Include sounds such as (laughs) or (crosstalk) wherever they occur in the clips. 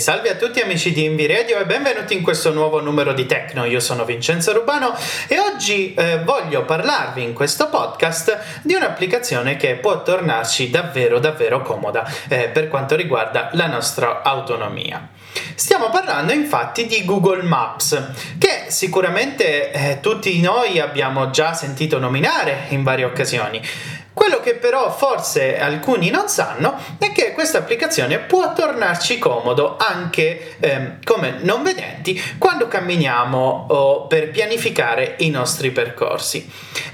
salve a tutti amici di Invi Radio e benvenuti in questo nuovo numero di Tecno. Io sono Vincenzo Rubano e oggi eh, voglio parlarvi in questo podcast di un'applicazione che può tornarci davvero davvero comoda eh, per quanto riguarda la nostra autonomia. Stiamo parlando infatti di Google Maps, che sicuramente eh, tutti noi abbiamo già sentito nominare in varie occasioni. Quello che però forse alcuni non sanno è che questa applicazione può tornarci comodo anche ehm, come non vedenti quando camminiamo o per pianificare i nostri percorsi.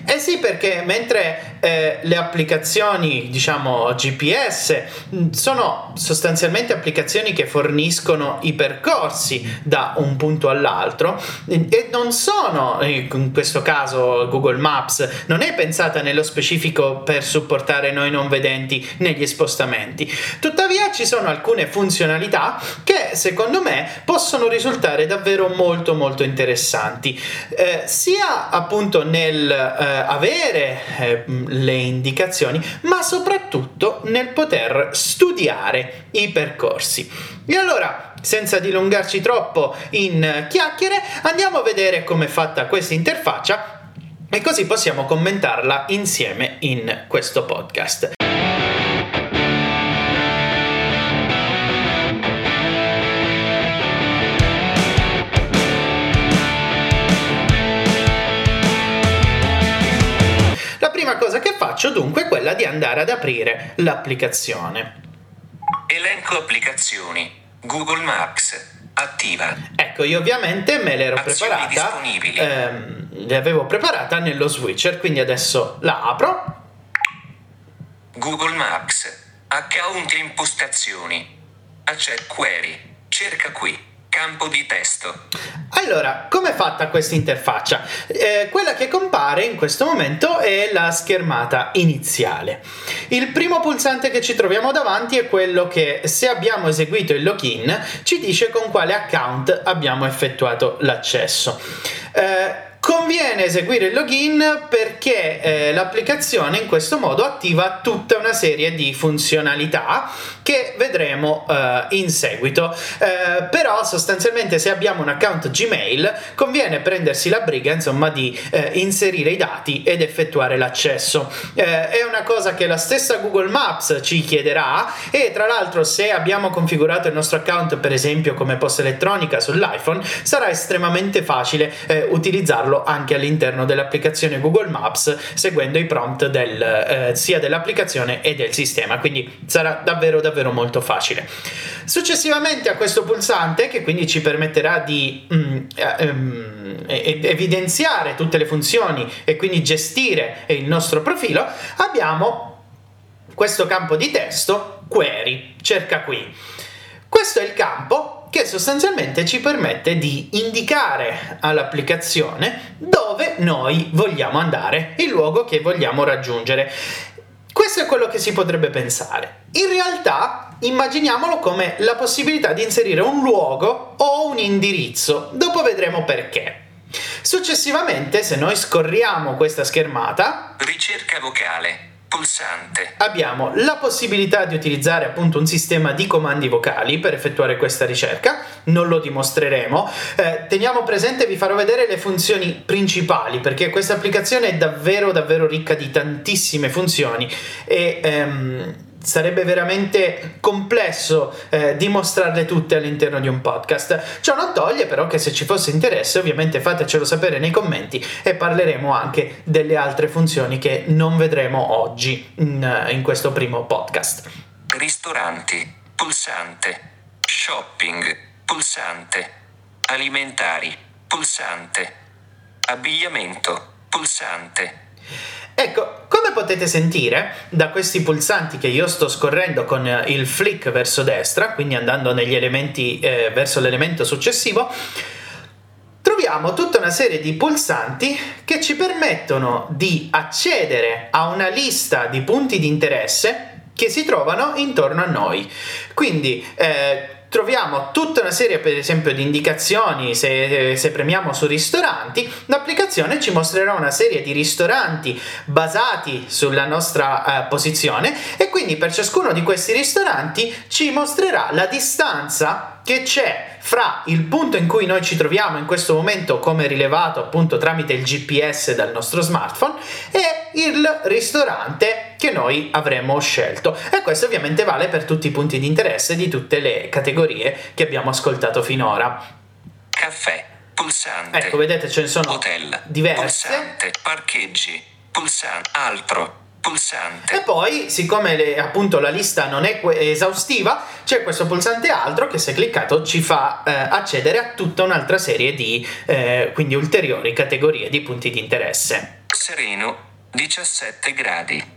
Eh sì, perché mentre eh, le applicazioni, diciamo GPS, sono sostanzialmente applicazioni che forniscono i percorsi da un punto all'altro e non sono, in questo caso Google Maps, non è pensata nello specifico per supportare noi non vedenti negli spostamenti. Tuttavia ci sono alcune funzionalità che secondo me possono risultare davvero molto molto interessanti, eh, sia appunto nel eh, avere eh, le indicazioni, ma soprattutto nel poter studiare i percorsi. E allora, senza dilungarci troppo in chiacchiere, andiamo a vedere come è fatta questa interfaccia e così possiamo commentarla insieme in questo podcast. La prima cosa che faccio dunque è quella di andare ad aprire l'applicazione. Elenco applicazioni. Google Maps. Attiva. Ecco, io ovviamente me l'ero Azioni preparata. ehm, l'avevo preparata nello switcher, quindi adesso la apro. Google Maps. Account e impostazioni. Access query. Cerca qui. Campo di testo. Allora, com'è fatta questa interfaccia? Eh, quella che compare in questo momento è la schermata iniziale. Il primo pulsante che ci troviamo davanti è quello che se abbiamo eseguito il login ci dice con quale account abbiamo effettuato l'accesso. Eh, Conviene eseguire il login perché eh, l'applicazione in questo modo attiva tutta una serie di funzionalità che vedremo eh, in seguito. Eh, però sostanzialmente se abbiamo un account Gmail conviene prendersi la briga insomma di eh, inserire i dati ed effettuare l'accesso. È una cosa che la stessa Google Maps ci chiederà e tra l'altro se abbiamo configurato il nostro account per esempio come posta elettronica sull'iPhone sarà estremamente facile utilizzarlo anche all'interno dell'applicazione Google Maps seguendo i prompt del, sia dell'applicazione e del sistema quindi sarà davvero davvero molto facile. Successivamente a questo pulsante che quindi ci permetterà di mm, e- evidenziare tutte le funzioni e quindi gestire il nostro profilo abbiamo questo campo di testo query. Cerca qui. Questo è il campo che sostanzialmente ci permette di indicare all'applicazione dove noi vogliamo andare, il luogo che vogliamo raggiungere. Questo è quello che si potrebbe pensare. In realtà immaginiamolo come la possibilità di inserire un luogo o un indirizzo, dopo vedremo perché. Successivamente, se noi scorriamo questa schermata, Ricerca vocale. Pulsante. abbiamo la possibilità di utilizzare appunto un sistema di comandi vocali per effettuare questa ricerca, non lo dimostreremo. Eh, teniamo presente, vi farò vedere le funzioni principali perché questa applicazione è davvero davvero ricca di tantissime funzioni e ehm, sarebbe veramente complesso eh, dimostrarle tutte all'interno di un podcast. Ciò non toglie però che se ci fosse interesse ovviamente fatecelo sapere nei commenti e parleremo anche delle altre funzioni che non vedremo oggi in, in questo primo podcast. Ristoranti. Pulsante. Shopping. Pulsante. Alimentari. Pulsante. Abbigliamento. Pulsante. Ecco, come potete sentire da questi pulsanti che io sto scorrendo con eh, il flick verso destra, quindi andando negli elementi eh, verso l'elemento successivo, troviamo tutta una serie di pulsanti che ci permettono di accedere a una lista di punti di interesse che si trovano intorno a noi. Quindi eh, troviamo tutta una serie, per esempio, di indicazioni. Se, se premiamo su ristoranti, l'applicazione ci mostrerà una serie di ristoranti basati sulla nostra eh, posizione e quindi per ciascuno di questi ristoranti ci mostrerà la distanza che c'è fra il punto in cui noi ci troviamo in questo momento come rilevato appunto tramite il GPS dal nostro smartphone e il ristorante che noi avremmo scelto e questo ovviamente vale per tutti i punti di interesse di tutte le categorie che abbiamo ascoltato finora. Caffè, pulsante. Ecco, vedete ce ne sono Hotel, diverse. pulsante, parcheggi, pulsante, altro, pulsante. E poi, siccome le- appunto la lista non è que- esaustiva, c'è questo pulsante altro che se cliccato ci fa eh, accedere a tutta un'altra serie di eh, quindi ulteriori categorie di punti di interesse. Sereno, 17 gradi.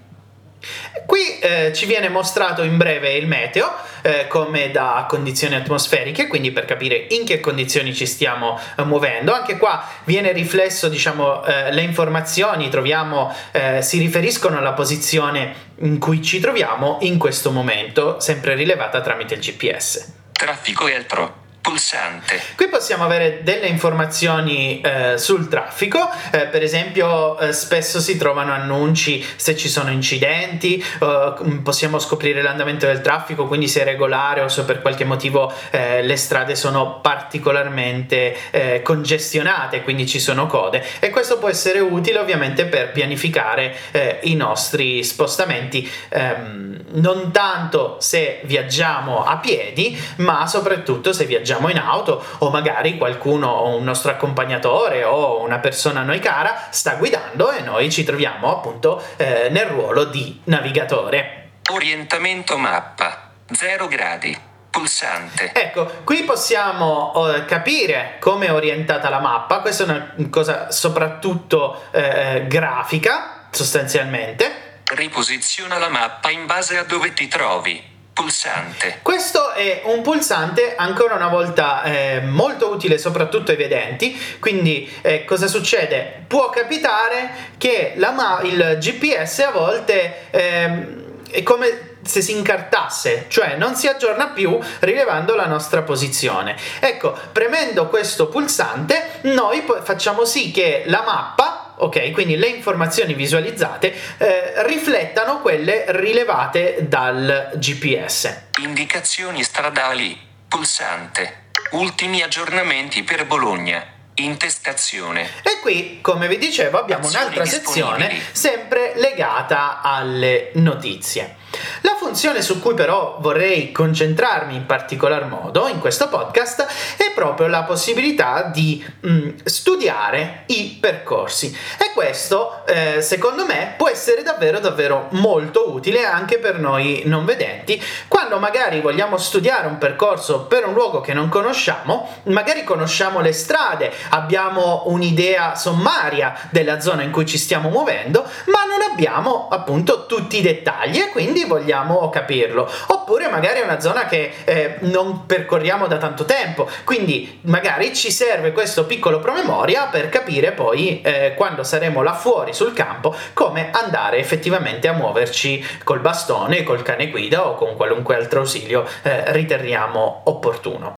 Qui eh, ci viene mostrato in breve il meteo eh, come da condizioni atmosferiche, quindi per capire in che condizioni ci stiamo eh, muovendo. Anche qua viene riflesso, diciamo, eh, le informazioni, troviamo, eh, si riferiscono alla posizione in cui ci troviamo in questo momento, sempre rilevata tramite il GPS. Traffico e altro, pulsante. Qui possiamo avere delle informazioni eh, sul traffico, eh, per esempio eh, spesso si trovano annunci se ci sono incidenti, eh, possiamo scoprire l'andamento del traffico, quindi se è regolare o se per qualche motivo eh, le strade sono particolarmente eh, congestionate, quindi ci sono code. E questo può essere utile ovviamente per pianificare i nostri spostamenti, ehm, non tanto se viaggiamo a piedi, ma soprattutto se viaggiamo in auto o magari qualcuno, un nostro accompagnatore o una persona a noi cara sta guidando e noi ci troviamo appunto eh, nel ruolo di navigatore. Orientamento mappa, 0 gradi, pulsante. Ecco, qui possiamo eh, capire come è orientata la mappa, questa è una cosa soprattutto eh, grafica sostanzialmente. Riposiziona la mappa in base a dove ti trovi. Pulsante. Questo è un pulsante ancora una volta eh, molto utile soprattutto ai vedenti, quindi eh, cosa succede? Può capitare che ma- il GPS a volte ehm, è come se si incartasse, cioè non si aggiorna più rilevando la nostra posizione. Ecco, premendo questo pulsante noi po- facciamo sì che la mappa ok? Quindi le informazioni visualizzate eh, riflettano quelle rilevate dal GPS. Indicazioni stradali. Pulsante. Ultimi aggiornamenti per Bologna. Intestazione. E qui, come vi dicevo, abbiamo Azioni un'altra sezione sempre legata alle notizie. La funzione su cui però vorrei concentrarmi in particolar modo in questo podcast è proprio la possibilità di mm, studiare i percorsi. E questo eh, secondo me può essere davvero davvero molto utile anche per noi non vedenti. Quando magari vogliamo studiare un percorso per un luogo che non conosciamo magari conosciamo le strade abbiamo un'idea sommaria della zona in cui ci stiamo muovendo ma non abbiamo appunto tutti i dettagli e quindi vogliamo capirlo oppure magari è una zona che eh, non percorriamo da tanto tempo quindi magari ci serve questo piccolo promemoria per capire poi eh, quando saremo là fuori sul campo come andare effettivamente a muoverci col bastone, col cane guida o con qualunque altro ausilio eh, riteniamo opportuno.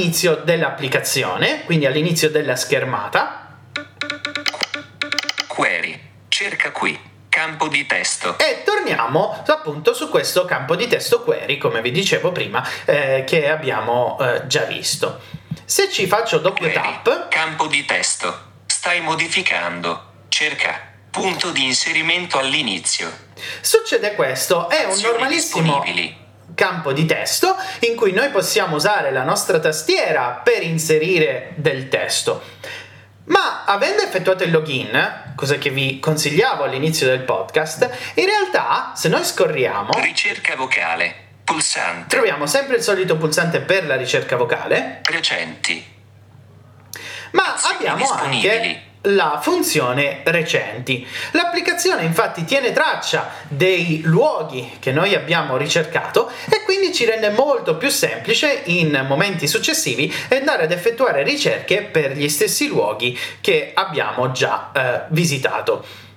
All'inizio dell'applicazione, quindi all'inizio della schermata. Query. Cerca qui. Campo di testo. E torniamo appunto su questo campo di testo query, come vi dicevo prima, eh, che abbiamo eh, già visto. Se ci faccio doppio Query. tap, Campo di testo. Stai modificando. Cerca. Punto di inserimento all'inizio. succede questo. È un Azioni normalissimo. Campo di testo in cui noi possiamo usare la nostra tastiera per inserire del testo. Ma avendo effettuato il login, cosa che vi consigliavo all'inizio del podcast, in realtà se noi scorriamo Ricerca vocale. Pulsante. troviamo sempre il solito pulsante per la ricerca vocale, Recenti. ma Azioni abbiamo anche. La funzione recenti. L'applicazione infatti tiene traccia dei luoghi che noi abbiamo ricercato e quindi ci rende molto più semplice in momenti successivi andare ad effettuare ricerche per gli stessi luoghi che abbiamo già eh, visitato.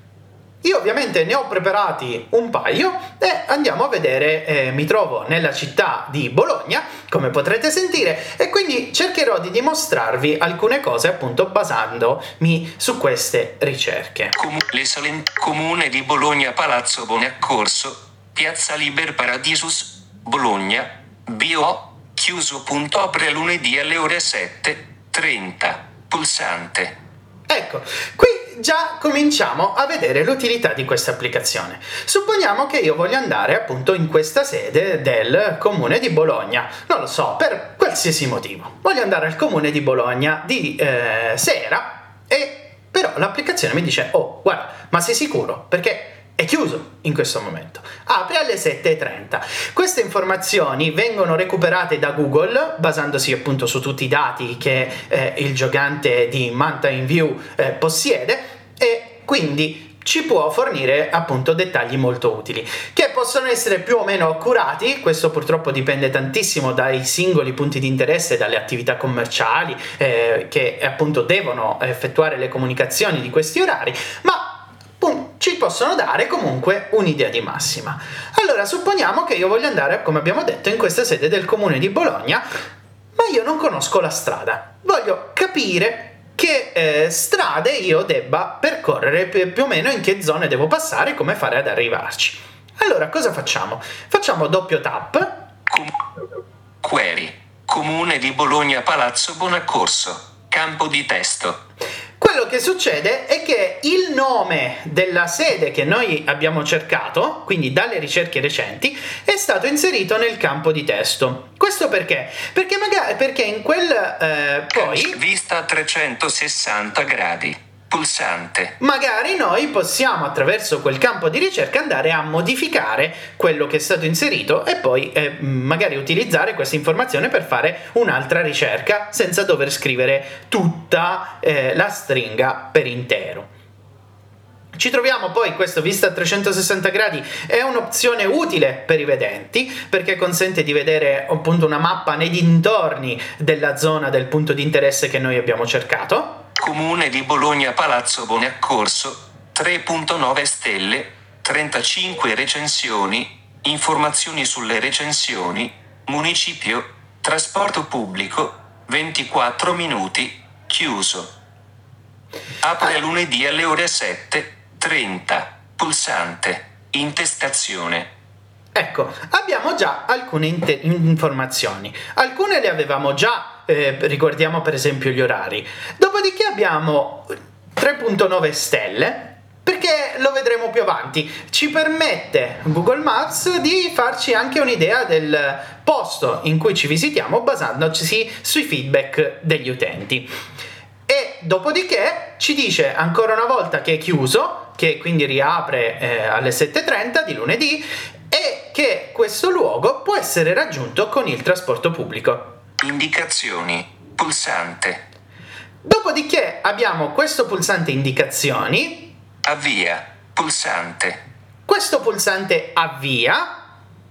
Io ovviamente ne ho preparati un paio e andiamo a vedere, eh, mi trovo nella città di Bologna, come potrete sentire, e quindi cercherò di dimostrarvi alcune cose appunto basandomi su queste ricerche. Com- le Salent- Comune di Bologna, Palazzo Bonaccorso, Piazza Liber Paradisus, Bologna, BO, chiuso punto apre lunedì alle ore 7.30, pulsante. Ecco, qui già cominciamo a vedere l'utilità di questa applicazione. Supponiamo che io voglia andare appunto in questa sede del comune di Bologna, non lo so, per qualsiasi motivo. Voglio andare al comune di Bologna di eh, sera e però l'applicazione mi dice, oh guarda, ma sei sicuro? Perché è chiuso in questo momento. Apre alle 7.30. Queste informazioni vengono recuperate da Google basandosi appunto su tutti i dati che eh, il gigante di Mountain View eh, possiede e quindi ci può fornire appunto dettagli molto utili che possono essere più o meno accurati questo purtroppo dipende tantissimo dai singoli punti di interesse dalle attività commerciali eh, che appunto devono effettuare le comunicazioni di questi orari ma ci possono dare comunque un'idea di massima. Allora, supponiamo che io voglio andare, come abbiamo detto, in questa sede del comune di Bologna, ma io non conosco la strada. Voglio capire che eh, strade io debba percorrere, più o meno in che zone devo passare e come fare ad arrivarci. Allora, cosa facciamo? Facciamo doppio tap. Com- query. Comune di Bologna Palazzo Bonaccorso. Campo di testo. Quello che succede è che il nome della sede che noi abbiamo cercato, quindi dalle ricerche recenti, è stato inserito nel campo di testo. Questo perché? Perché, magari, perché in quel eh, poi... Vista a 360 gradi pulsante. Magari noi possiamo attraverso quel campo di ricerca andare a modificare quello che è stato inserito e poi eh, magari utilizzare questa informazione per fare un'altra ricerca senza dover scrivere tutta eh, la stringa per intero. Ci troviamo poi questo vista a 360 gradi, è un'opzione utile per i vedenti perché consente di vedere appunto una mappa nei dintorni della zona del punto di interesse che noi abbiamo cercato Comune di Bologna Palazzo Bonaccorso, 3.9 stelle, 35 recensioni, informazioni sulle recensioni, municipio, trasporto pubblico, 24 minuti, chiuso. Apre lunedì alle ore 7.30, pulsante, intestazione. Ecco, abbiamo già alcune in- informazioni. Alcune le avevamo già eh, ricordiamo per esempio gli orari. Dopodiché abbiamo 3.9 stelle perché lo vedremo più avanti. Ci permette Google Maps di farci anche un'idea del posto in cui ci visitiamo basandoci sui feedback degli utenti. E dopodiché ci dice ancora una volta che è chiuso, che quindi riapre eh, alle 7.30 di lunedì e che questo luogo può essere raggiunto con il trasporto pubblico. Indicazioni. Pulsante. Dopodiché abbiamo questo pulsante indicazioni. Avvia. Pulsante. Questo pulsante avvia.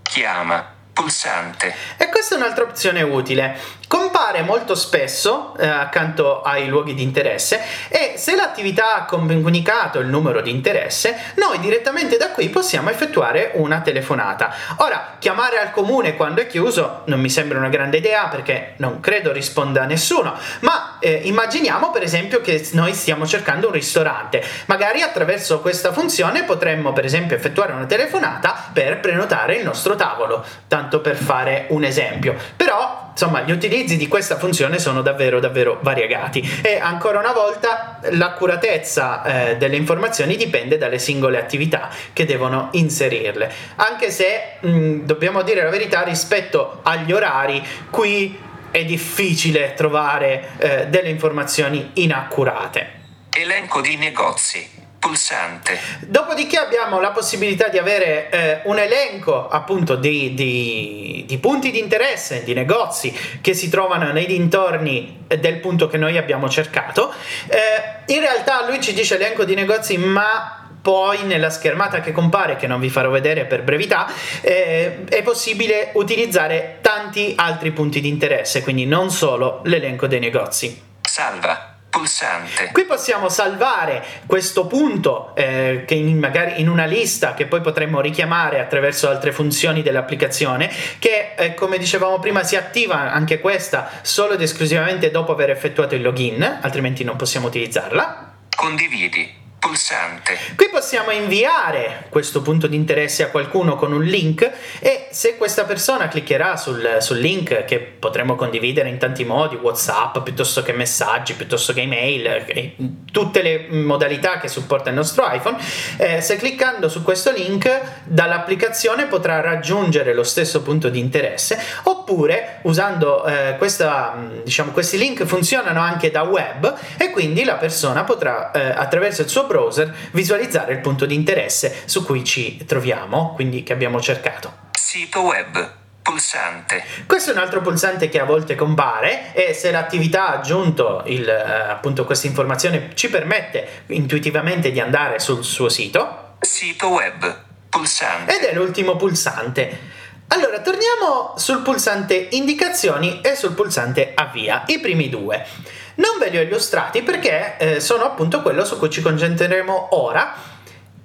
Chiama. Pulsante. E questa è un'altra opzione utile compare molto spesso eh, accanto ai luoghi di interesse e se l'attività ha comunicato il numero di interesse, noi direttamente da qui possiamo effettuare una telefonata. Ora, chiamare al comune quando è chiuso non mi sembra una grande idea perché non credo risponda a nessuno, ma eh, immaginiamo per esempio che noi stiamo cercando un ristorante. Magari attraverso questa funzione potremmo per esempio effettuare una telefonata per prenotare il nostro tavolo, tanto per fare un esempio. Però, insomma, gli utilizzi di questa funzione sono davvero davvero variegati. E ancora una volta l'accuratezza eh, delle informazioni dipende dalle singole attività che devono inserirle. Anche se mh, dobbiamo dire la verità rispetto agli orari qui è difficile trovare eh, delle informazioni inaccurate. Elenco di negozi pulsante. Dopodiché abbiamo la possibilità di avere eh, un elenco appunto di, di, di, punti di interesse, di negozi che si trovano nei dintorni del punto che noi abbiamo cercato. Eh, in realtà lui ci dice elenco di negozi, ma poi nella schermata che compare, che non vi farò vedere per brevità, eh, è possibile utilizzare tanti altri punti di interesse, quindi non solo l'elenco dei negozi. Salva Pulsante. Qui possiamo salvare questo punto eh, che in, magari in una lista che poi potremmo richiamare attraverso altre funzioni dell'applicazione che eh, come dicevamo prima si attiva anche questa solo ed esclusivamente dopo aver effettuato il login, altrimenti non possiamo utilizzarla. Condividi. Pulsante. Qui possiamo inviare questo punto di interesse a qualcuno con un link e se questa persona cliccherà sul, sul, link che potremo condividere in tanti modi, WhatsApp piuttosto che messaggi, piuttosto che email, tutte le modalità che supporta il nostro iPhone, eh, se cliccando su questo link dall'applicazione potrà raggiungere lo stesso punto di interesse oppure usando eh, questa, diciamo, questi link funzionano anche da web e quindi la persona potrà eh, attraverso il suo browser visualizzare il punto di interesse su cui ci troviamo, quindi che abbiamo cercato. Sito web. Pulsante. Questo è un altro pulsante che a volte compare e se l'attività ha aggiunto il, eh, appunto questa informazione ci permette intuitivamente di andare sul suo sito. Sito web. Pulsante. Ed è l'ultimo pulsante. Allora, torniamo sul pulsante indicazioni e sul pulsante avvia, i primi due. Non ve li ho illustrati perché eh, sono appunto quello su cui ci concentreremo ora,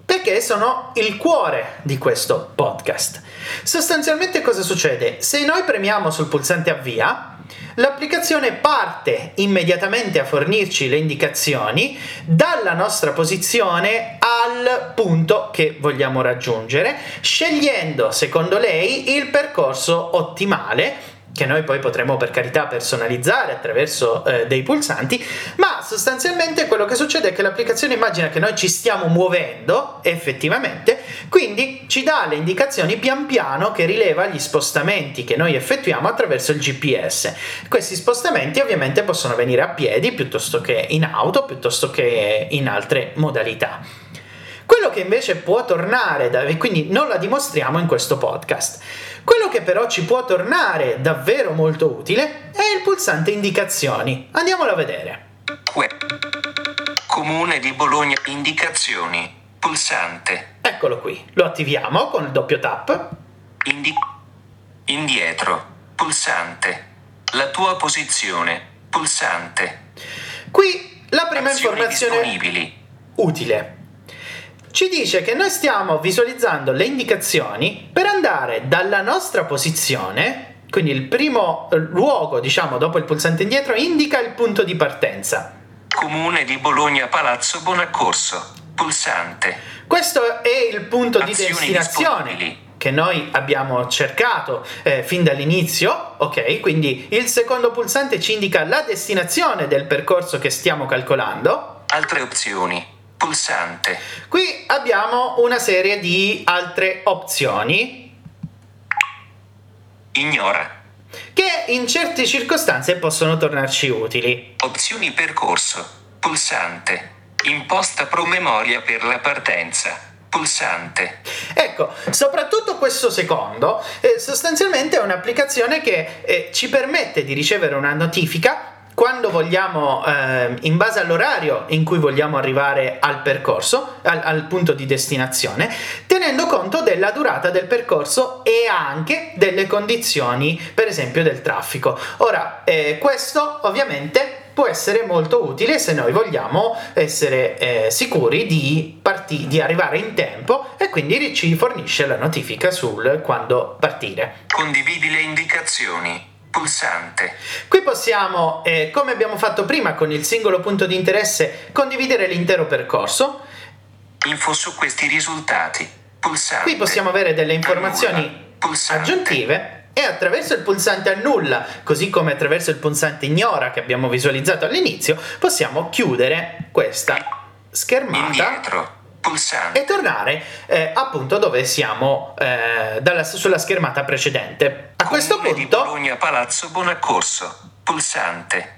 perché sono il cuore di questo podcast. Sostanzialmente cosa succede? Se noi premiamo sul pulsante avvia, l'applicazione parte immediatamente a fornirci le indicazioni dalla nostra posizione al punto che vogliamo raggiungere, scegliendo secondo lei il percorso ottimale che noi poi potremo per carità personalizzare attraverso eh, dei pulsanti, ma sostanzialmente quello che succede è che l'applicazione immagina che noi ci stiamo muovendo effettivamente, quindi ci dà le indicazioni pian piano che rileva gli spostamenti che noi effettuiamo attraverso il GPS. Questi spostamenti ovviamente possono avvenire a piedi piuttosto che in auto, piuttosto che in altre modalità. Quello che invece può tornare, da, e quindi non la dimostriamo in questo podcast, quello che però ci può tornare davvero molto utile è il pulsante indicazioni. Andiamolo a vedere. Comune di Bologna indicazioni. Pulsante. Eccolo qui. Lo attiviamo con il doppio tap. Indi- indietro. Pulsante. La tua posizione. Pulsante. Qui la prima Azioni informazione utile. Ci dice che noi stiamo visualizzando le indicazioni per andare dalla nostra posizione, quindi il primo eh, luogo, diciamo, dopo il pulsante indietro, indica il punto di partenza. Comune di Bologna Palazzo Bonaccorso. Pulsante. Questo è il punto di Azioni destinazione disponibili. che noi abbiamo cercato eh, fin dall'inizio, ok? Quindi il secondo pulsante ci indica la destinazione del percorso che stiamo calcolando. Altre opzioni. Pulsante. Qui abbiamo una serie di altre opzioni Ignora. che in certe circostanze possono tornarci utili. Opzioni percorso. Pulsante. Imposta promemoria per la partenza. Pulsante. Ecco, soprattutto questo secondo, eh, sostanzialmente è un'applicazione che eh, ci permette di ricevere una notifica quando vogliamo, eh, in base all'orario in cui vogliamo arrivare al percorso, al, al punto di destinazione, tenendo conto della durata del percorso e anche delle condizioni, per esempio, del traffico. Ora, eh, questo ovviamente può essere molto utile se noi vogliamo essere eh, sicuri di, parti- di arrivare in tempo e quindi ci fornisce la notifica sul quando partire. Condividi le indicazioni. Pulsante. Qui possiamo, eh, come abbiamo fatto prima con il singolo punto di interesse, condividere l'intero percorso. Info su questi risultati. Pulsante. Qui possiamo avere delle informazioni aggiuntive e attraverso il pulsante annulla, così come attraverso il pulsante ignora che abbiamo visualizzato all'inizio, possiamo chiudere questa schermata Indietro. Pulsante. e tornare eh, appunto dove siamo eh, dalla- sulla schermata precedente. A questo Comune di punto Bologna Palazzo Bonaccorso. Pulsante.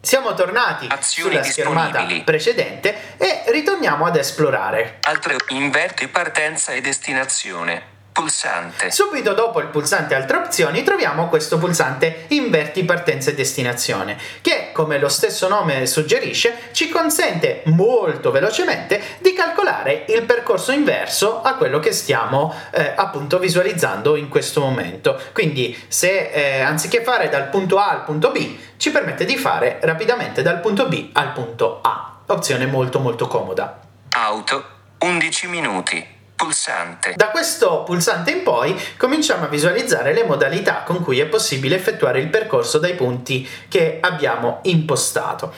siamo tornati Azioni sulla schermata precedente e ritorniamo ad esplorare. Altre inverti partenza e destinazione. Pulsante. Subito dopo il pulsante altre opzioni troviamo questo pulsante inverti partenza e destinazione che come lo stesso nome suggerisce ci consente molto velocemente di calcolare il percorso inverso a quello che stiamo eh, appunto visualizzando in questo momento quindi se eh, anziché fare dal punto A al punto B ci ci permette di fare rapidamente dal punto B al punto A. Opzione molto molto comoda. Auto, 11 minuti. Pulsante. Da questo pulsante in poi cominciamo a visualizzare le modalità con cui è possibile effettuare il percorso dai punti che abbiamo impostato.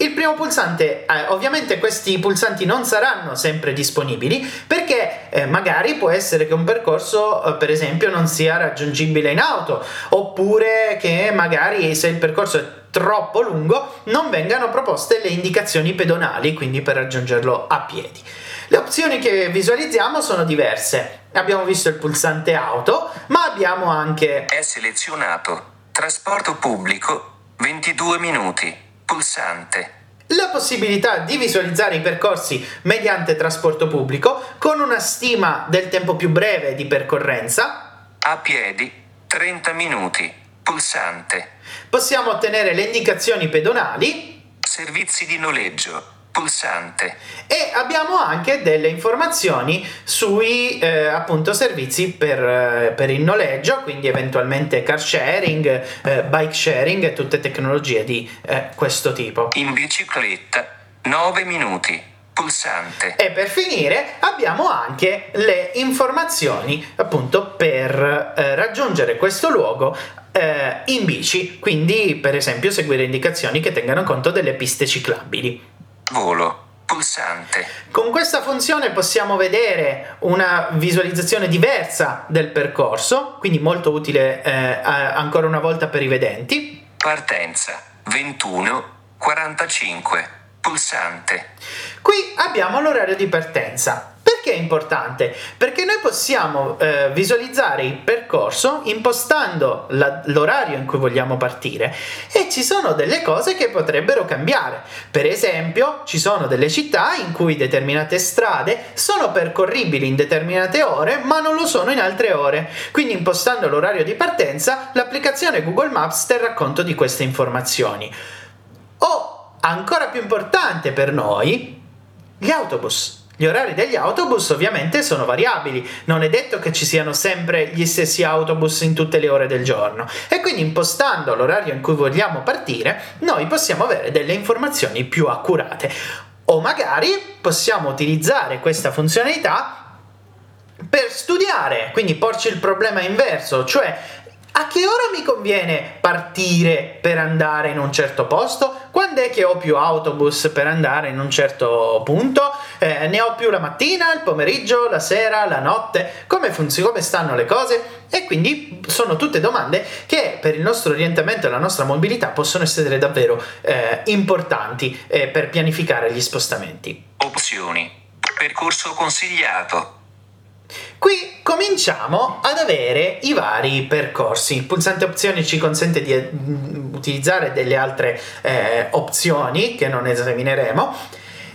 Il primo pulsante, eh, ovviamente questi pulsanti non saranno sempre disponibili perché eh, magari può essere che un percorso, eh, per esempio, non sia raggiungibile in auto oppure che magari se il percorso è troppo lungo non vengano proposte le indicazioni pedonali, quindi per raggiungerlo a piedi. Le opzioni che visualizziamo sono diverse. Abbiamo visto il pulsante auto, ma abbiamo anche... È selezionato. Trasporto pubblico, 22 minuti pulsante. La possibilità di visualizzare i percorsi mediante trasporto pubblico con una stima del tempo più breve di percorrenza. A piedi 30 minuti. Pulsante. Possiamo ottenere le indicazioni pedonali. Servizi di noleggio pulsante. E abbiamo anche delle informazioni sui eh, appunto servizi per, eh, per, il noleggio, quindi eventualmente car sharing, eh, bike sharing e tutte tecnologie di eh, questo tipo. In bicicletta 9 minuti. Pulsante. E per finire abbiamo anche le informazioni appunto per eh, raggiungere questo luogo eh, in bici, quindi per esempio seguire indicazioni che tengano conto delle piste ciclabili. Volo. Pulsante. Con questa funzione possiamo vedere una visualizzazione diversa del percorso, quindi molto utile eh, ancora una volta per i vedenti. Partenza 21 45 pulsante. Qui abbiamo l'orario di partenza. Perché è importante? Perché noi possiamo eh, visualizzare il percorso impostando la, l'orario in cui vogliamo partire e ci sono delle cose che potrebbero cambiare. Per esempio, ci sono delle città in cui determinate strade sono percorribili in determinate ore, ma non lo sono in altre ore. Quindi impostando l'orario di partenza, l'applicazione Google Maps terrà conto di queste informazioni. O ancora più importante per noi, gli autobus. Gli orari degli autobus ovviamente sono variabili, non è detto che ci siano sempre gli stessi autobus in tutte le ore del giorno. E quindi impostando l'orario in cui vogliamo partire noi possiamo avere delle informazioni più accurate. O magari possiamo utilizzare questa funzionalità per studiare, quindi porci il problema inverso, cioè a che ora mi conviene partire per andare in un certo posto? Quando è che ho più autobus per andare in un certo punto? Eh, ne ho più la mattina, il pomeriggio, la sera, la notte? Come funziona? Come stanno le cose? E quindi sono tutte domande che per il nostro orientamento e la nostra mobilità possono essere davvero eh, importanti eh, per pianificare gli spostamenti. Opzioni. Percorso consigliato. Qui cominciamo ad avere i vari percorsi. Il pulsante opzioni ci consente di mm, utilizzare delle altre eh, opzioni che non esamineremo.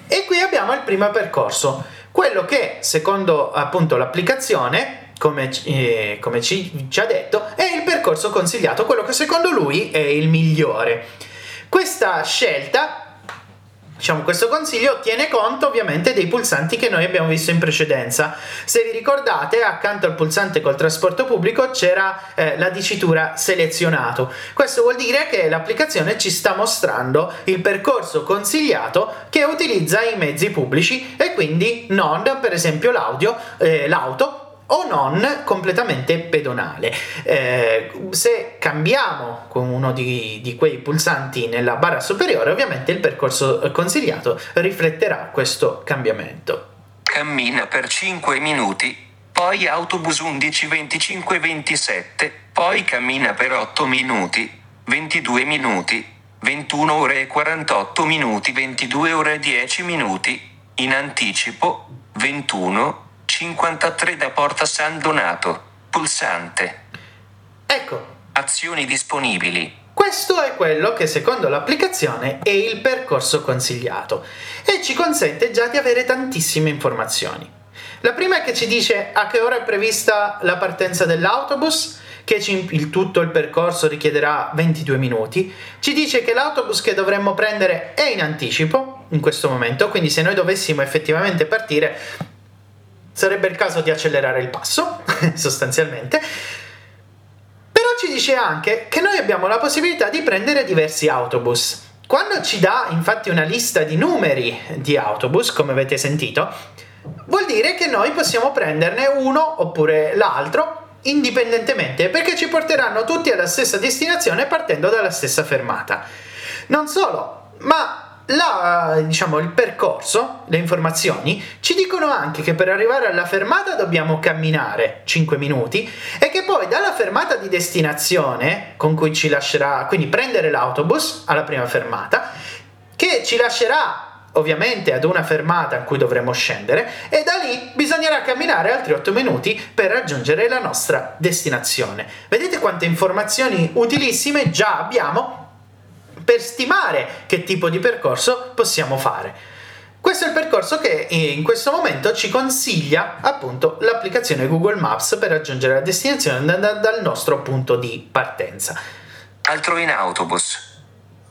E qui abbiamo il primo percorso, quello che secondo appunto l'applicazione, come, eh, come ci, ci ha detto, è il percorso consigliato, quello che secondo lui è il migliore. Questa scelta Diciamo, questo consiglio tiene conto ovviamente dei pulsanti che noi abbiamo visto in precedenza. Se vi ricordate, accanto al pulsante col trasporto pubblico c'era eh, la dicitura selezionato. Questo vuol dire che l'applicazione ci sta mostrando il percorso consigliato che utilizza i mezzi pubblici e quindi non, per esempio, l'audio, eh, l'auto o non completamente pedonale. Eh, se cambiamo con uno di, di, quei pulsanti nella barra superiore, ovviamente il percorso consigliato rifletterà questo cambiamento. Cammina per 5 minuti, poi autobus 11 25 27, poi cammina per 8 minuti, 22 minuti, 21 ore e 48 minuti, 22 ore e 10 minuti, in anticipo, 21 53 da Porta San Donato. Pulsante. Ecco. Azioni disponibili. Questo è quello che secondo l'applicazione è il percorso consigliato e ci consente già di avere tantissime informazioni. La prima è che ci dice a che ora è prevista la partenza dell'autobus, che il, tutto il percorso richiederà 22 minuti. Ci dice che l'autobus che dovremmo prendere è in anticipo in questo momento, quindi se noi dovessimo effettivamente partire sarebbe il caso di accelerare il passo, (laughs) sostanzialmente. Però ci dice anche che noi abbiamo la possibilità di prendere diversi autobus. Quando ci dà infatti una lista di numeri di autobus, come avete sentito, vuol dire che noi possiamo prenderne uno oppure l'altro indipendentemente perché ci porteranno tutti alla stessa destinazione partendo dalla stessa fermata. Non solo, ma la, diciamo, il percorso, le informazioni ci dicono anche che per arrivare alla fermata dobbiamo camminare 5 minuti e che poi dalla fermata di destinazione con cui ci lascerà, quindi prendere l'autobus alla prima fermata, che ci lascerà ovviamente ad una fermata in cui dovremo scendere e da lì bisognerà camminare altri 8 minuti per raggiungere la nostra destinazione. Vedete quante informazioni utilissime già abbiamo per stimare che tipo di percorso possiamo fare. Questo è il percorso che in questo momento ci consiglia appunto l'applicazione Google Maps per raggiungere la destinazione dal nostro punto di partenza. Altro in autobus.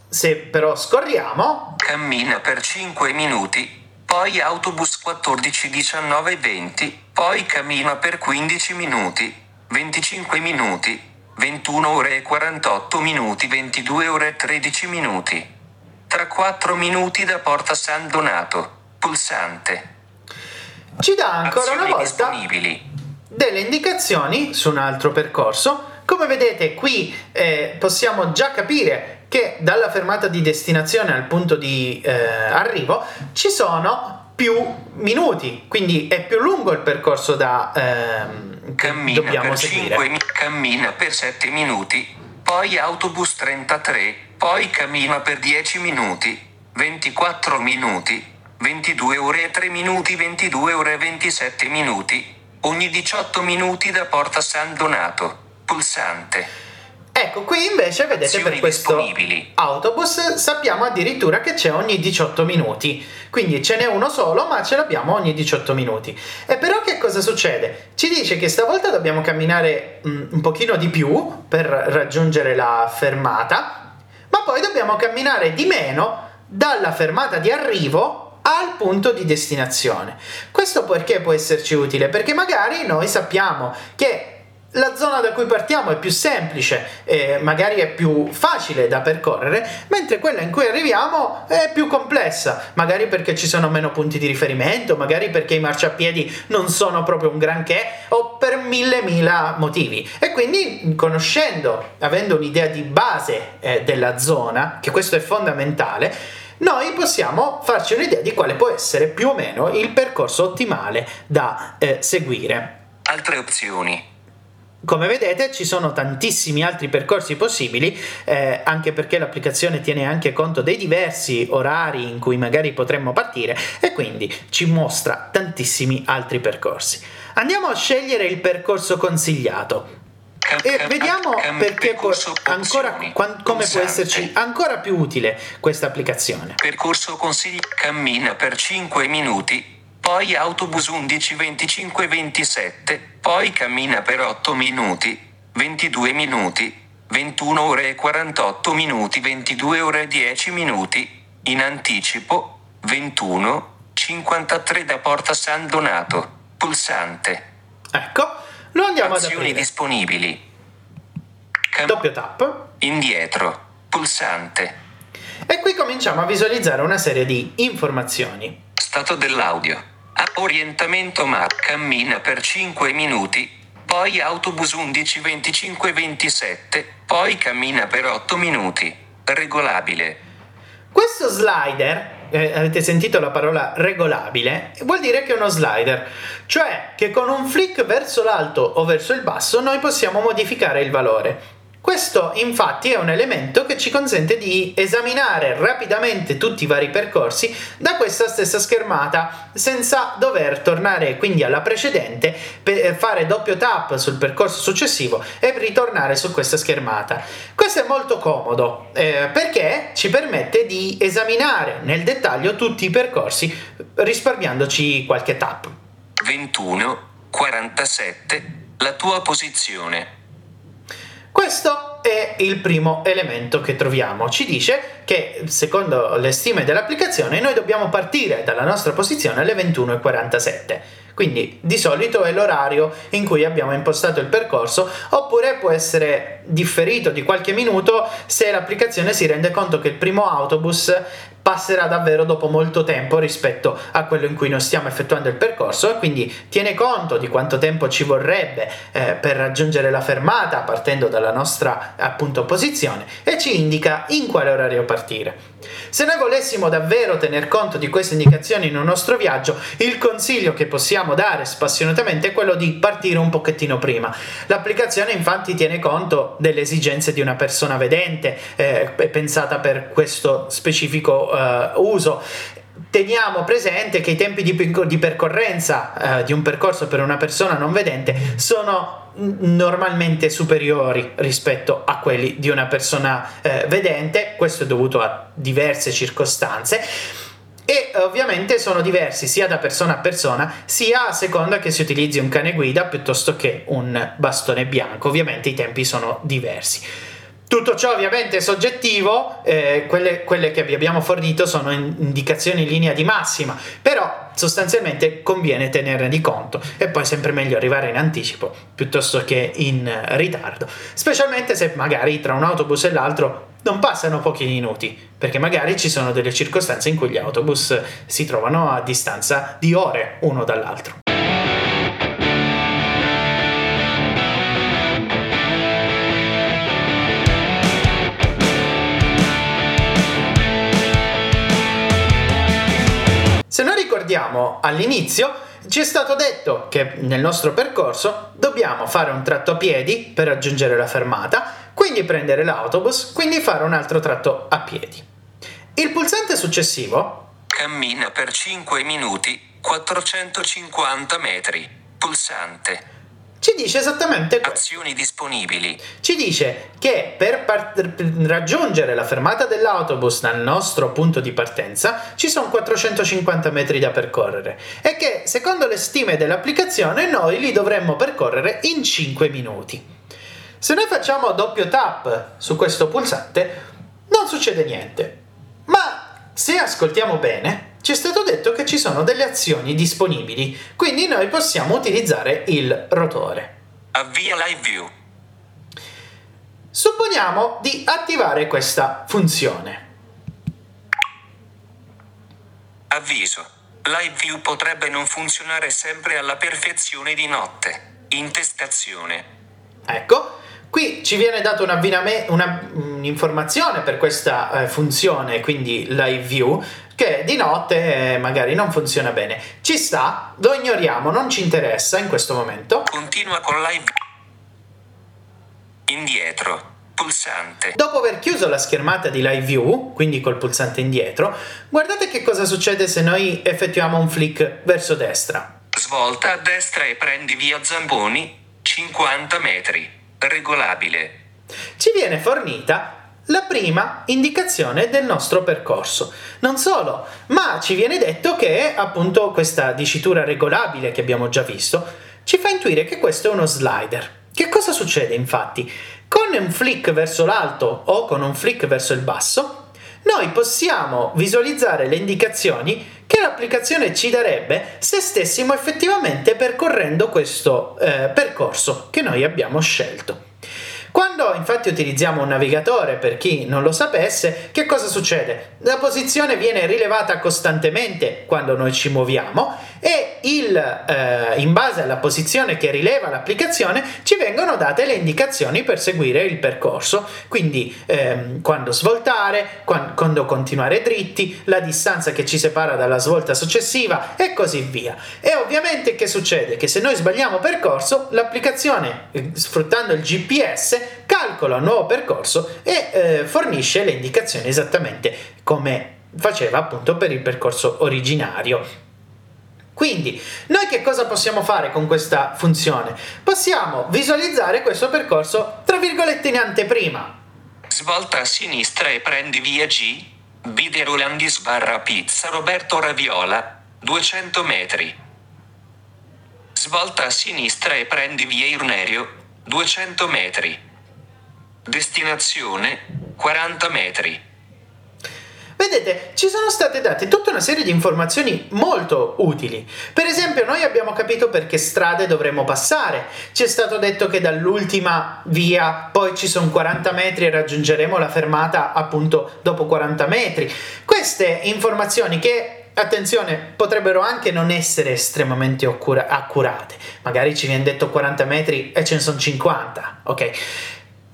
Se però scorriamo... Cammina per 5 minuti, poi autobus 14, 19, 20, poi cammina per 15 minuti, 25 minuti, 21 ore e 48 minuti, 22 ore e 13 minuti. Tra 4 minuti da Porta San Donato. Pulsante. Ci dà ancora Azioni una volta delle indicazioni su un altro percorso. Come vedete qui eh, possiamo già capire che dalla fermata di destinazione al punto di eh, arrivo ci sono più minuti, quindi è più lungo il percorso da ehm, cammina dobbiamo per seguire. 5, cammina per 7 minuti, poi autobus 33, poi cammina per 10 minuti, 24 minuti, 22 ore e 3 minuti, 22 ore e 27 minuti, ogni 18 minuti da Porta San Donato. Pulsante. Ecco, qui invece vedete per questo autobus sappiamo addirittura che c'è ogni 18 minuti. Quindi ce n'è uno solo, ma ce l'abbiamo ogni 18 minuti. E però che cosa succede? Ci dice che stavolta dobbiamo camminare mm, un pochino di più per raggiungere la fermata, ma poi dobbiamo camminare di meno dalla fermata di arrivo al punto di destinazione. Questo perché può esserci utile? Perché magari noi sappiamo che la zona da cui partiamo è più semplice, eh, magari è più facile da percorrere, mentre quella in cui arriviamo è più complessa, magari perché ci sono meno punti di riferimento, magari perché i marciapiedi non sono proprio un granché o per mille mila motivi. E quindi conoscendo, avendo un'idea di base eh, della zona, che questo è fondamentale, noi possiamo farci un'idea di quale può essere più o meno il percorso ottimale da eh, seguire. Altre opzioni come vedete ci sono tantissimi altri percorsi possibili, eh, anche perché l'applicazione tiene anche conto dei diversi orari in cui magari potremmo partire e quindi ci mostra tantissimi altri percorsi. Andiamo a scegliere il percorso consigliato. E vediamo perché può ancora, come può esserci ancora più utile questa applicazione. Percorso consigli cammina per 5 minuti poi autobus 11 25 27, poi cammina per 8 minuti, 22 minuti, 21 ore e 48 minuti, 22 ore e 10 minuti, in anticipo, 21, 53 da Porta San Donato, pulsante. Ecco, lo andiamo Azioni ad aprire. disponibili. Cam- Doppio tap. Indietro, pulsante. E qui cominciamo a visualizzare una serie di informazioni. Stato dell'audio. Orientamento ma cammina per 5 minuti, poi autobus 11 25 27, poi cammina per 8 minuti. Regolabile. Questo slider, eh, avete sentito la parola regolabile, vuol dire che è uno slider, cioè che con un flick verso l'alto o verso il basso noi possiamo modificare il valore. Questo infatti è un elemento che ci consente di esaminare rapidamente tutti i vari percorsi da questa stessa schermata senza dover tornare quindi alla precedente per fare doppio tap sul percorso successivo e ritornare su questa schermata. Questo è molto comodo eh, perché ci permette di esaminare nel dettaglio tutti i percorsi risparmiandoci qualche tap. 21 47 la tua posizione questo è il primo elemento che troviamo. Ci dice che, secondo le stime dell'applicazione, noi dobbiamo partire dalla nostra posizione alle 21.47. Quindi di solito è l'orario in cui abbiamo impostato il percorso, oppure può essere differito di qualche minuto se l'applicazione si rende conto che il primo autobus passerà davvero dopo molto tempo rispetto a quello in cui noi stiamo effettuando il percorso e quindi tiene conto di quanto tempo ci vorrebbe eh, per raggiungere la fermata partendo dalla nostra appunto posizione e ci indica in quale orario partire. Se noi volessimo davvero tener conto di queste indicazioni nel nostro viaggio, il consiglio che possiamo dare spassionatamente è quello di partire un pochettino prima. L'applicazione infatti tiene conto delle esigenze di una persona vedente, eh, pensata per questo specifico eh, uso. Teniamo presente che i tempi di, percorrenza eh, di un percorso per una persona non vedente sono normalmente superiori rispetto a quelli di una persona eh, vedente, questo è dovuto a diverse circostanze. E ovviamente sono diversi sia da persona a persona sia a seconda che si utilizzi un cane guida piuttosto che un bastone bianco, ovviamente i tempi sono diversi. Tutto ciò ovviamente è soggettivo, eh, quelle, quelle, che vi abbiamo fornito sono indicazioni in linea di massima, però sostanzialmente conviene tenerne di conto e poi è sempre meglio arrivare in anticipo piuttosto che in ritardo, specialmente se magari tra un autobus e l'altro non passano pochi minuti, perché magari ci sono delle circostanze in cui gli autobus si trovano a distanza di ore uno dall'altro. All'inizio, ci è stato detto che nel nostro percorso dobbiamo fare un tratto a piedi per raggiungere la fermata, quindi prendere l'autobus, quindi fare un altro tratto a piedi. Il pulsante successivo cammina per 5 minuti 450 metri. Pulsante ci dice esattamente. Azioni disponibili. Ci dice che per, part- per raggiungere la fermata dell'autobus dal nostro punto di partenza ci sono 450 metri da percorrere e che secondo le stime dell'applicazione noi li dovremmo percorrere in 5 minuti. Se noi facciamo doppio tap su questo pulsante non succede niente, ma se ascoltiamo bene ci è stato detto che ci sono delle azioni disponibili, quindi noi possiamo utilizzare il rotore. Avvia Live View. Supponiamo di attivare questa funzione. Avviso. Live View potrebbe non funzionare sempre alla perfezione di notte. Intestazione. Ecco, Qui ci viene data un'informazione per questa eh, funzione, quindi live view, che di notte eh, magari non funziona bene. Ci sta, lo ignoriamo, non ci interessa in questo momento. Continua con live. Indietro. Pulsante. Dopo aver chiuso la schermata di live view, quindi col pulsante indietro, guardate che cosa succede se noi effettuiamo un flick verso destra. Svolta a destra e prendi via Zamboni 50 metri regolabile. Ci viene fornita la prima indicazione del nostro percorso. Non solo, ma ci viene detto che appunto questa dicitura regolabile che abbiamo già visto ci fa intuire che questo è uno slider. Che cosa succede infatti? Con un flick verso l'alto o con un flick verso il basso, noi possiamo visualizzare le indicazioni che l'applicazione ci darebbe se stessimo effettivamente percorrendo questo eh, percorso che noi abbiamo scelto. Quando infatti utilizziamo un navigatore, per chi non lo sapesse, che cosa succede? La posizione viene rilevata costantemente quando noi ci muoviamo e il, eh, in base alla posizione che rileva l'applicazione ci vengono date le indicazioni per seguire il percorso, quindi ehm, quando svoltare, quando, quando continuare dritti, la distanza che ci separa dalla svolta successiva e così via. E ovviamente che succede? Che se noi sbagliamo percorso, l'applicazione, eh, sfruttando il GPS, calcola un nuovo percorso e eh, fornisce le indicazioni esattamente come faceva appunto per il percorso originario. Quindi, noi che cosa possiamo fare con questa funzione? Possiamo visualizzare questo percorso, tra virgolette, in anteprima. Svolta a sinistra e prendi via G, Bide Rolandis barra pizza Roberto Raviola, 200 metri. Svolta a sinistra e prendi via Irnerio, 200 metri. Destinazione 40 metri. Vedete, ci sono state date tutta una serie di informazioni molto utili. Per esempio, noi abbiamo capito per che strade dovremmo passare. Ci è stato detto che dall'ultima via poi ci sono 40 metri e raggiungeremo la fermata appunto dopo 40 metri. Queste informazioni che attenzione, potrebbero anche non essere estremamente accura- accurate. Magari ci viene detto 40 metri e ce ne sono 50, ok?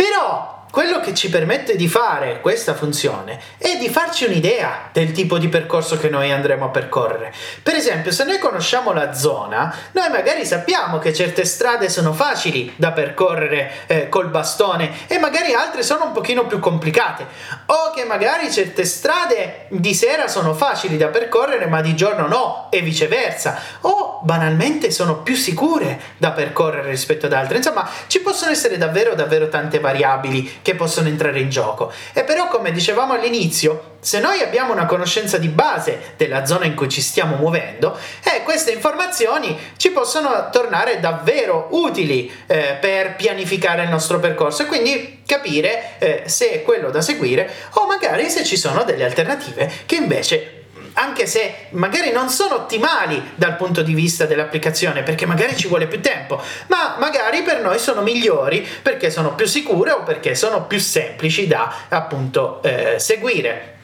Però quello che ci permette di fare questa funzione è di farci un'idea del tipo di percorso che noi andremo a percorrere. Per esempio, se noi conosciamo la zona, noi magari sappiamo che certe strade sono facili da percorrere eh, col bastone e magari altre sono un pochino più complicate, o che magari certe strade di sera sono facili da percorrere ma di giorno no e viceversa, o banalmente sono più sicure da percorrere rispetto ad altre. Insomma, ci possono essere davvero davvero tante variabili che possono entrare in gioco. E però, come dicevamo all'inizio, se noi abbiamo una conoscenza di base della zona in cui ci stiamo muovendo, eh, queste informazioni ci possono tornare davvero utili eh, per pianificare il nostro percorso e quindi capire eh, se è quello da seguire o magari se ci sono delle alternative che invece anche se magari non sono ottimali dal punto di vista dell'applicazione, perché magari ci vuole più tempo, ma magari per noi sono migliori perché sono più sicure o perché sono più semplici da appunto eh, seguire.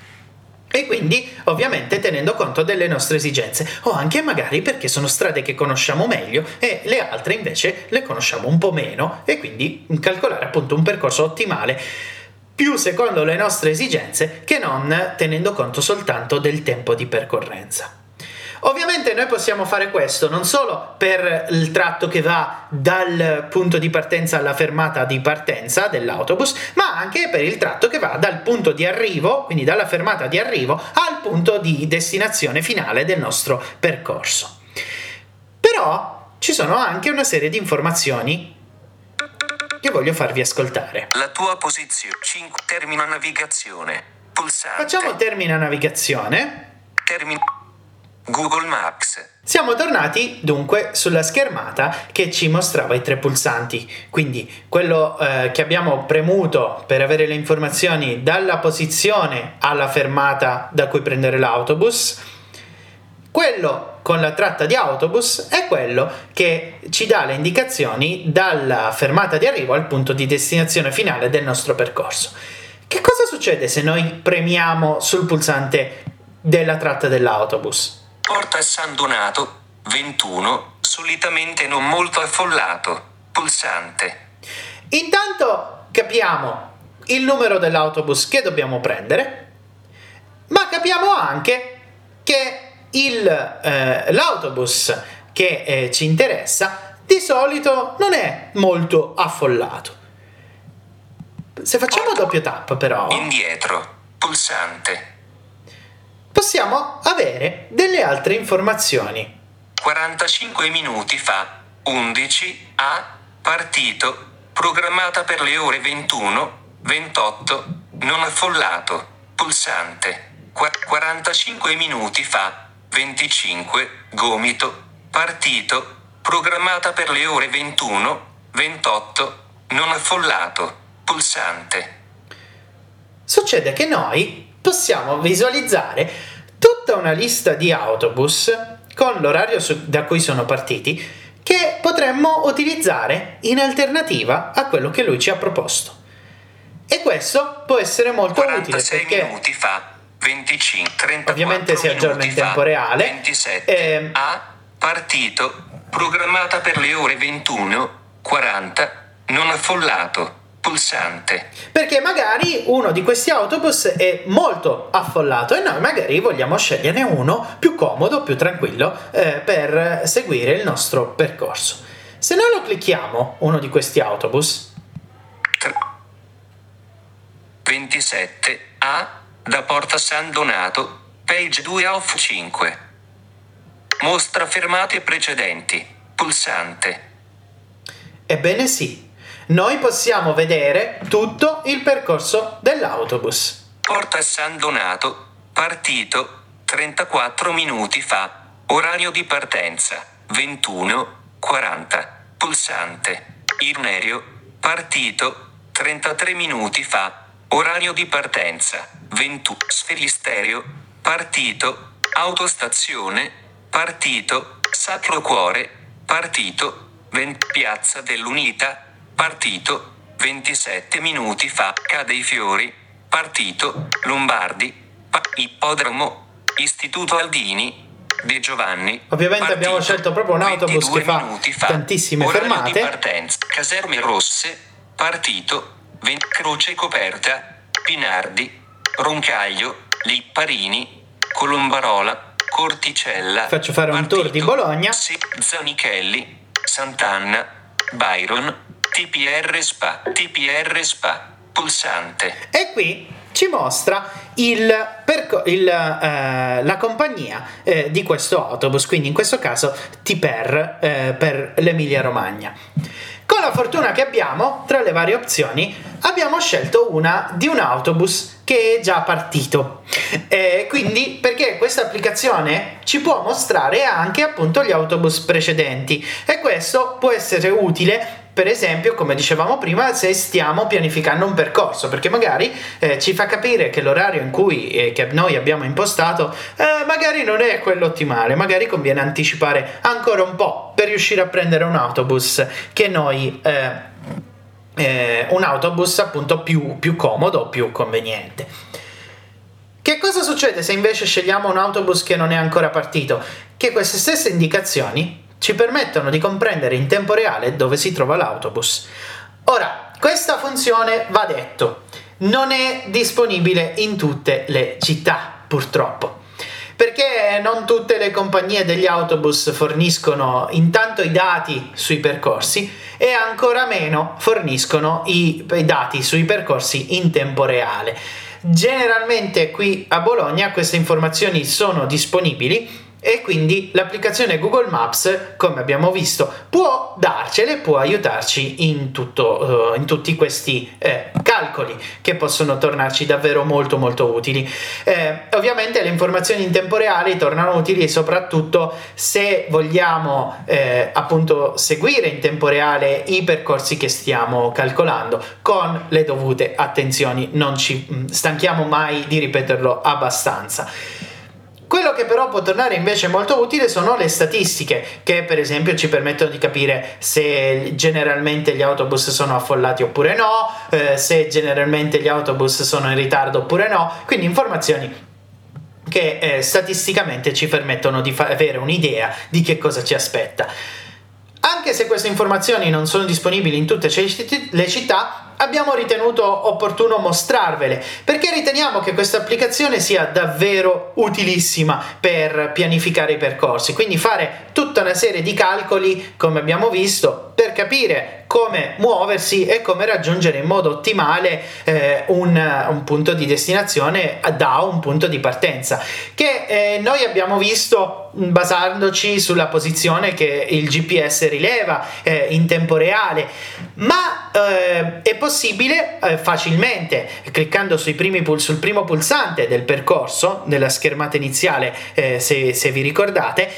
E quindi ovviamente tenendo conto delle nostre esigenze, o anche magari perché sono strade che conosciamo meglio e le altre invece le conosciamo un po' meno e quindi calcolare appunto un percorso ottimale più secondo le nostre esigenze che non tenendo conto soltanto del tempo di percorrenza. Ovviamente noi possiamo fare questo non solo per il tratto che va dal punto di partenza alla fermata di partenza dell'autobus, ma anche per il tratto che va dal punto di arrivo, quindi dalla fermata di arrivo, al punto di destinazione finale del nostro percorso. Però ci sono anche una serie di informazioni che voglio farvi ascoltare. La tua posizione 5 termina navigazione. Pulsante. Facciamo termina navigazione. Termina Google Maps. Siamo tornati dunque sulla schermata che ci mostrava i tre pulsanti, quindi quello eh, che abbiamo premuto per avere le informazioni dalla posizione alla fermata da cui prendere l'autobus, quello con la tratta di autobus è quello che ci dà le indicazioni dalla fermata di arrivo al punto di destinazione finale del nostro percorso. Che cosa succede se noi premiamo sul pulsante della tratta dell'autobus? Porta San Donato 21, solitamente non molto affollato. Pulsante. Intanto capiamo il numero dell'autobus che dobbiamo prendere, ma capiamo anche che il, eh, l'autobus che eh, ci interessa di solito non è molto affollato. Se facciamo doppio tap però... Indietro. Pulsante. Possiamo avere delle altre informazioni. 45 minuti fa. 11 a partito. Programmata per le ore 21, 28. Non affollato. Pulsante. Qu- 45 minuti fa. 25, gomito, partito, programmata per le ore 21, 28, non affollato, pulsante. Succede che noi possiamo visualizzare tutta una lista di autobus con l'orario da cui sono partiti che potremmo utilizzare in alternativa a quello che lui ci ha proposto. E questo può essere molto utile perché minuti fa 25, 34 ovviamente si aggiorna in tempo reale. 27 eh, a partito programmata per le ore 21, 40, non affollato. Pulsante. Perché magari uno di questi autobus è molto affollato e noi magari vogliamo sceglierne uno più comodo, più tranquillo eh, per seguire il nostro percorso. Se noi lo clicchiamo, uno di questi autobus, 27 a da Porta San Donato, page 2 of 5. Mostra fermate precedenti. Pulsante. Ebbene sì, noi possiamo vedere tutto il percorso dell'autobus. Porta San Donato, partito 34 minuti fa. Orario di partenza 21.40. Pulsante. Irnerio, partito 33 minuti fa. Orario di partenza 21. Sferistereo. Partito. Autostazione. Partito. Sacro Cuore. Partito. 20. Piazza dell'Unità. Partito. 27 minuti fa. Cade i fiori. Partito. Lombardi. Pa- Ippodromo. Istituto Aldini. De Giovanni. Ovviamente Partito, abbiamo scelto proprio un autobus 22 che fa minuti fa. tantissime fermate. Di partenza. Caserme Rosse. Partito. 20 Croce Coperta. Pinardi. Roncaglio. Lipparini. Colombarola. Corticella. Faccio fare un tour di Bologna. Sì, Zanichelli. Sant'Anna. Byron. TPR Spa. TPR Spa. Pulsante. E qui ci mostra il perco- il, eh, la compagnia eh, di questo autobus, quindi in questo caso Tiper eh, per l'Emilia Romagna. Con la fortuna che abbiamo, tra le varie opzioni, abbiamo scelto una di un autobus che è già partito. Eh, quindi, perché questa applicazione ci può mostrare anche appunto gli autobus precedenti e questo può essere utile per esempio, come dicevamo prima, se stiamo pianificando un percorso, perché magari eh, ci fa capire che l'orario in cui eh, che noi abbiamo impostato eh, magari non è quello ottimale, magari conviene anticipare ancora un po' per riuscire a prendere un autobus che noi eh, eh, un autobus appunto più, più comodo, più conveniente. Che cosa succede se invece scegliamo un autobus che non è ancora partito? Che queste stesse indicazioni ci permettono di comprendere in tempo reale dove si trova l'autobus. Ora, questa funzione va detto, non è disponibile in tutte le città, purtroppo. Perché non tutte le compagnie degli autobus forniscono intanto i dati sui percorsi e ancora meno forniscono i, i dati sui percorsi in tempo reale. Generalmente qui a Bologna queste informazioni sono disponibili e quindi l'applicazione Google Maps, come abbiamo visto, può darcele, può aiutarci in, tutto, uh, in tutti questi eh, calcoli che possono tornarci davvero molto molto utili. Eh, ovviamente le informazioni in tempo reale tornano utili soprattutto se vogliamo eh, appunto seguire in tempo reale i percorsi che stiamo calcolando con le dovute attenzioni, non ci mh, stanchiamo mai di ripeterlo abbastanza. Quello che però può tornare invece molto utile sono le statistiche, che per esempio ci permettono di capire se generalmente gli autobus sono affollati oppure no, eh, se generalmente gli autobus sono in ritardo oppure no, quindi informazioni che eh, statisticamente ci permettono di fa- avere un'idea di che cosa ci aspetta. Anche se queste informazioni non sono disponibili in tutte le città, abbiamo ritenuto opportuno mostrarvele perché riteniamo che questa applicazione sia davvero utilissima per pianificare i percorsi, quindi fare tutta una serie di calcoli, come abbiamo visto, per capire come muoversi e come raggiungere in modo ottimale eh, un, un, punto di destinazione da un punto di partenza che eh, noi abbiamo visto basandoci sulla posizione che il GPS rileva eh, in tempo reale. Ma eh, è possibile eh, facilmente cliccando pul- sul primo pulsante del percorso nella schermata iniziale eh, se, se vi ricordate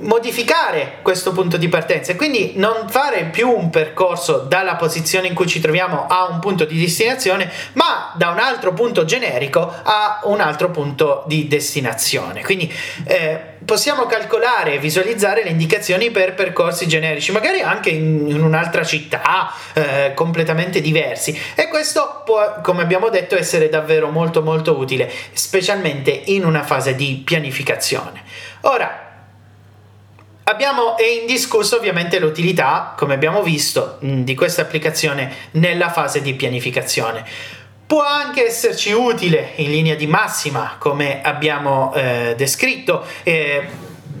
modificare questo punto di partenza e quindi non fare più un percorso dalla posizione in cui ci troviamo a un punto di destinazione, ma da un altro punto generico a un altro punto di destinazione. Quindi eh, possiamo calcolare e visualizzare le indicazioni per percorsi generici, magari anche in, in un'altra città eh, completamente diversi e questo può, come abbiamo detto, essere davvero molto molto utile, specialmente in una fase di pianificazione. Ora, Abbiamo indiscusso ovviamente l'utilità, come abbiamo visto, di questa applicazione nella fase di pianificazione. Può anche esserci utile in linea di massima, come abbiamo eh, descritto. Eh,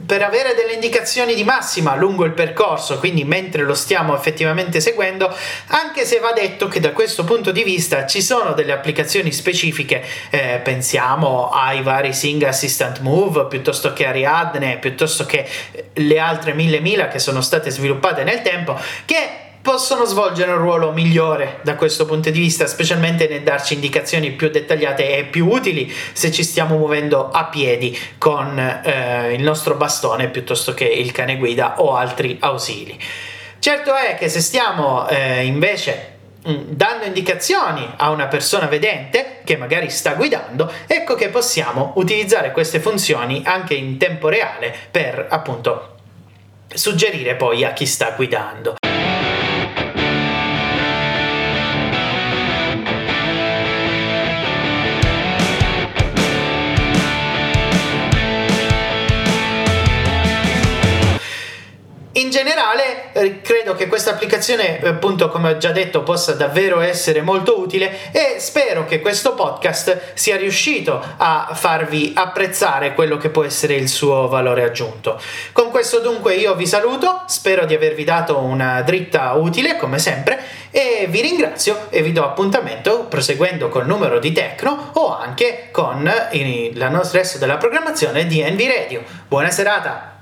per avere delle indicazioni di massima lungo il percorso, quindi mentre lo stiamo effettivamente seguendo, anche se va detto che da questo punto di vista ci sono delle applicazioni specifiche, eh, pensiamo ai vari Sing Assistant Move, piuttosto che Ariadne, piuttosto che le altre mille mila che sono state sviluppate nel tempo, che possono svolgere un ruolo migliore da questo punto di vista, specialmente nel darci indicazioni più dettagliate e più utili se ci stiamo muovendo a piedi con eh, il nostro bastone piuttosto che il cane guida o altri ausili. Certo è che se stiamo eh, invece mm, dando indicazioni a una persona vedente che magari sta guidando, ecco che possiamo utilizzare queste funzioni anche in tempo reale per appunto suggerire poi a chi sta guidando. Generale eh, credo che questa applicazione, appunto come ho già detto, possa davvero essere molto utile e spero che questo podcast sia riuscito a farvi apprezzare quello che può essere il suo valore aggiunto. Con questo dunque io vi saluto, spero di avervi dato una dritta utile come sempre e vi ringrazio e vi do appuntamento proseguendo col numero di Tecno o anche con il resto della programmazione di Envy Radio. Buona serata!